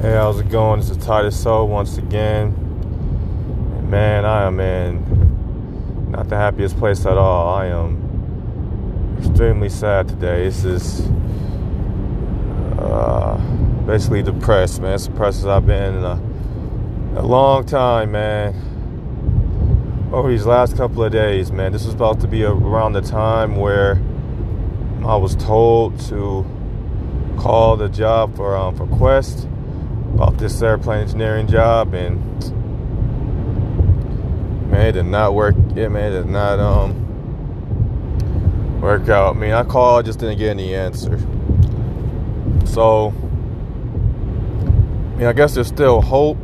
Hey, how's it going? It's the Titus Soul once again. Man, I am in not the happiest place at all. I am extremely sad today. This is uh, basically depressed, man. As depressed as I've been in a, a long time, man. Over these last couple of days, man. This was about to be around the time where I was told to call the job for um, for Quest about this airplane engineering job, and man, it did not work. Yeah, man, it did not um work out. I mean, I called, just didn't get any answer. So, I mean, I guess there's still hope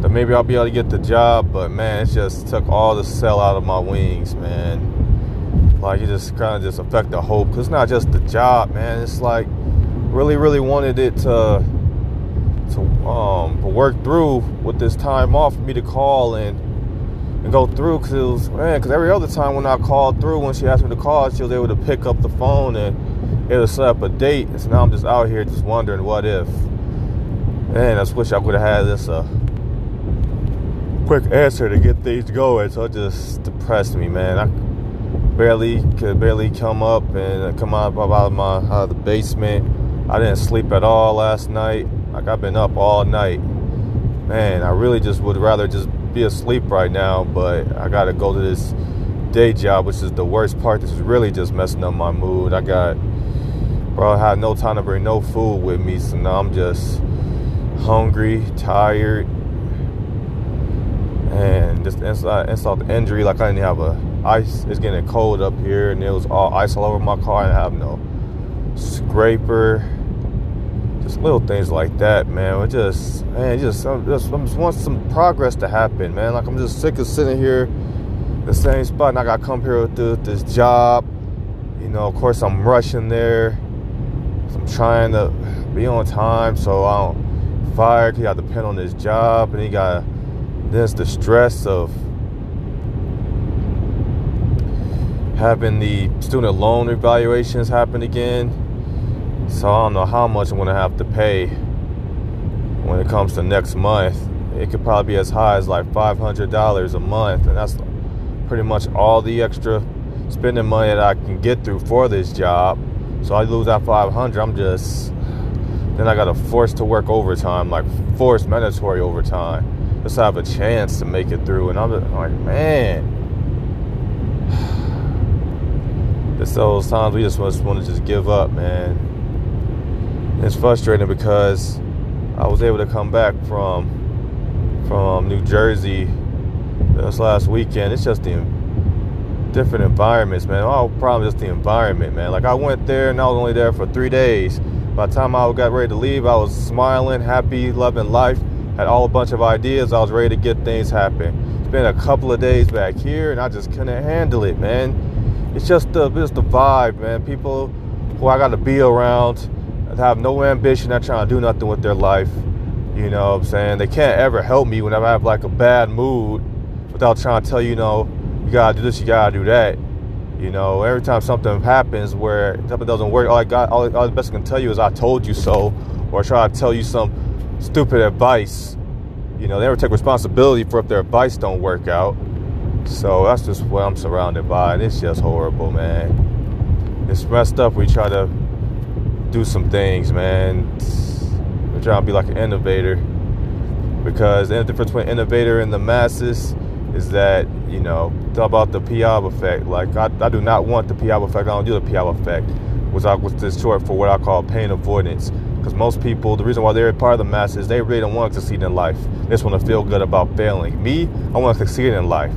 that maybe I'll be able to get the job, but man, it just took all the cell out of my wings, man. Like it just kind of just affect the hope. Cause it's not just the job, man. It's like really, really wanted it to to um work through with this time off for me to call and and go through because man because every other time when I called through when she asked me to call she was able to pick up the phone and it'll set up a date. And so now I'm just out here just wondering what if. Man I just wish I would have had this uh quick answer to get things going. So it just depressed me man. I barely could barely come up and come out of my out of the basement. I didn't sleep at all last night like I've been up all night. Man, I really just would rather just be asleep right now, but I gotta go to this day job, which is the worst part. This is really just messing up my mood. I got, bro, I had no time to bring no food with me, so now I'm just hungry, tired, and just insult the injury. Like I didn't have a ice. It's getting cold up here, and it was all ice all over my car. And I have no scraper just little things like that, man. We just, man, just, I'm just, I'm just want some progress to happen, man. Like I'm just sick of sitting here, the same spot, and I got to come here with this job. You know, of course, I'm rushing there. So I'm trying to be on time, so I don't fire. You got to depend on this job, and you got this the stress of having the student loan evaluations happen again so I don't know how much I'm gonna have to pay when it comes to next month. It could probably be as high as like $500 a month, and that's pretty much all the extra spending money that I can get through for this job. So I lose that 500. I'm just then I got to force to work overtime, like forced mandatory overtime, just to have a chance to make it through. And I'm like, man. It's those times we just want to just give up, man it's frustrating because I was able to come back from from New Jersey this last weekend. It's just the different environments, man. All problem is just the environment, man. Like I went there and I was only there for three days. By the time I got ready to leave, I was smiling, happy, loving life. Had all a bunch of ideas. I was ready to get things happen. It's been a couple of days back here, and I just couldn't handle it, man. It's just the it's the vibe, man. People who I got to be around have no ambition, not trying to do nothing with their life. You know what I'm saying? They can't ever help me whenever I have like a bad mood without trying to tell you, you know, you gotta do this, you gotta do that. You know, every time something happens where something doesn't work, all I got, all, all the best I can tell you is I told you so, or try to tell you some stupid advice. You know, they never take responsibility for if their advice don't work out. So that's just what I'm surrounded by, and it's just horrible, man. It's messed up. We try to do some things, man. I'm trying to be like an innovator because the difference between innovator and the masses is that you know talk about the Piave effect. Like I, I do not want the Piave effect. I don't do the Piave effect, which I was just short for what I call pain avoidance. Because most people, the reason why they're part of the masses, they really don't want to succeed in life. They just want to feel good about failing. Me, I want to succeed in life.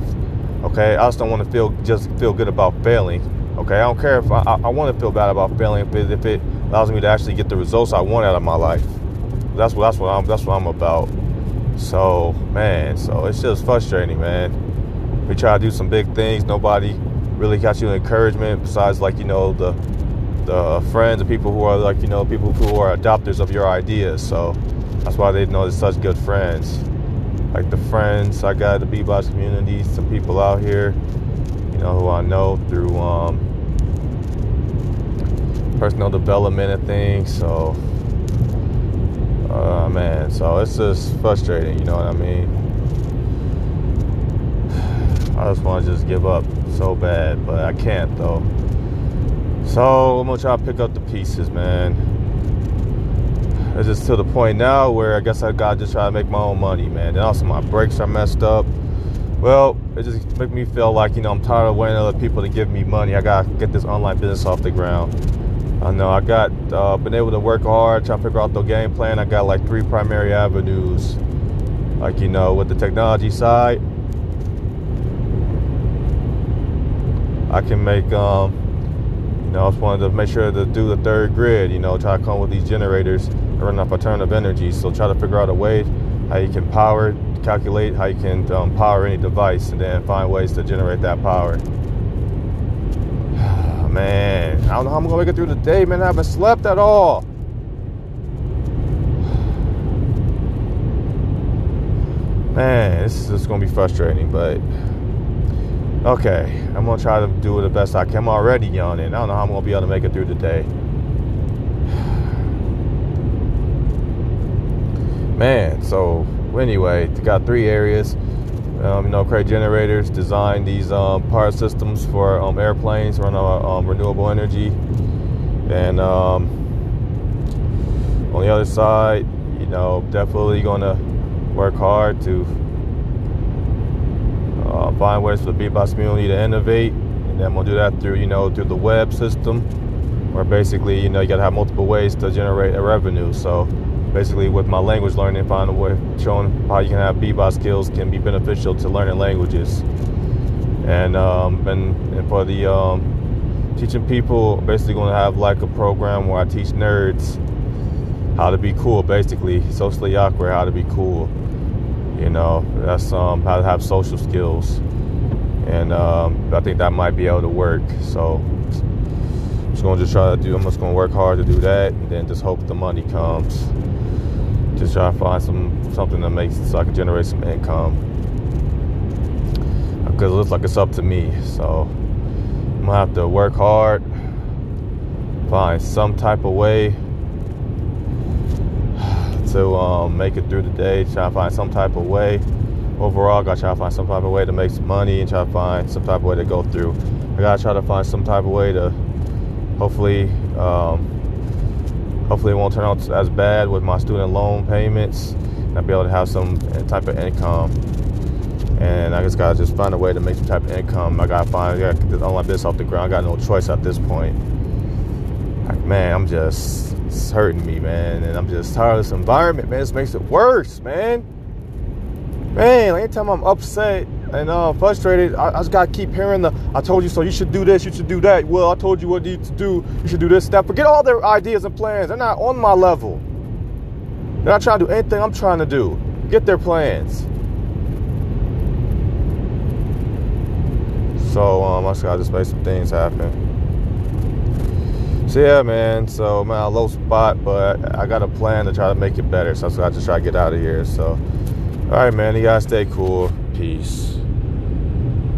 Okay, I just don't want to feel just feel good about failing. Okay, I don't care if I, I, I want to feel bad about failing if it, if it allows me to actually get the results I want out of my life. That's what that's what I'm that's what I'm about. So man, so it's just frustrating, man. We try to do some big things. Nobody really got you encouragement besides like you know the the friends, the people who are like you know people who are adopters of your ideas. So that's why they know they're such good friends. Like the friends I got the beatbox community, some people out here, you know, who I know through um, personal development and things. So, uh, man. So it's just frustrating, you know what I mean? I just want to just give up so bad, but I can't though. So I'm gonna try to pick up the pieces, man. It's just to the point now where I guess I gotta just try to make my own money, man. And also my brakes are messed up. Well, it just make me feel like you know I'm tired of waiting other people to give me money. I gotta get this online business off the ground. I know I got uh, been able to work hard, try to figure out the game plan. I got like three primary avenues, like you know, with the technology side. I can make, um, you know, I just wanted to make sure to do the third grid. You know, try to come with these generators and run off alternative energy. So try to figure out a way how you can power, calculate how you can um, power any device, and then find ways to generate that power man. I don't know how I'm gonna make it through the day, man. I haven't slept at all. Man, this is gonna be frustrating, but okay. I'm gonna try to do the best I can. I'm already yawning. I don't know how I'm gonna be able to make it through the day. Man, so anyway, got three areas um, you know, create generators, design these um, power systems for um, airplanes, run on um, renewable energy. And um, on the other side, you know, definitely to work hard to uh, find ways for the bebop community to innovate. And then we'll do that through, you know, through the web system, where basically, you know, you got to have multiple ways to generate a revenue. So basically with my language learning, find a way showing how you can have bebop skills can be beneficial to learning languages. And um, and, and for the um, teaching people, basically going to have like a program where I teach nerds how to be cool, basically socially awkward, how to be cool. You know, that's um, how to have social skills, and um, I think that might be able to work. So just gonna just try to do. I'm just gonna work hard to do that, and then just hope the money comes just try to find some something that makes so I can generate some income. Because it looks like it's up to me. So I'm gonna have to work hard, find some type of way to um, make it through the day. Try to find some type of way. Overall, I gotta try to find some type of way to make some money and try to find some type of way to go through. I gotta try to find some type of way to hopefully um, hopefully it won't turn out as bad with my student loan payments I'll be able to have some type of income. And I just gotta just find a way to make some type of income. I gotta find I gotta this online business off the ground. I got no choice at this point. Like, man I'm just it's hurting me man. And I'm just tired of this environment man. This makes it worse man. Man anytime I'm upset and uh, frustrated. I, I, just gotta keep hearing the I told you so, you should do this, you should do that. Well, I told you what you need to do, you should do this step. Forget all their ideas and plans. They're not on my level. They're not trying to do anything I'm trying to do. Get their plans. So um, I just gotta just make some things happen. So yeah, man. So man, a low spot, but I got a plan to try to make it better. So I just gotta try to get out of here. So, all right, man. You guys stay cool. Peace.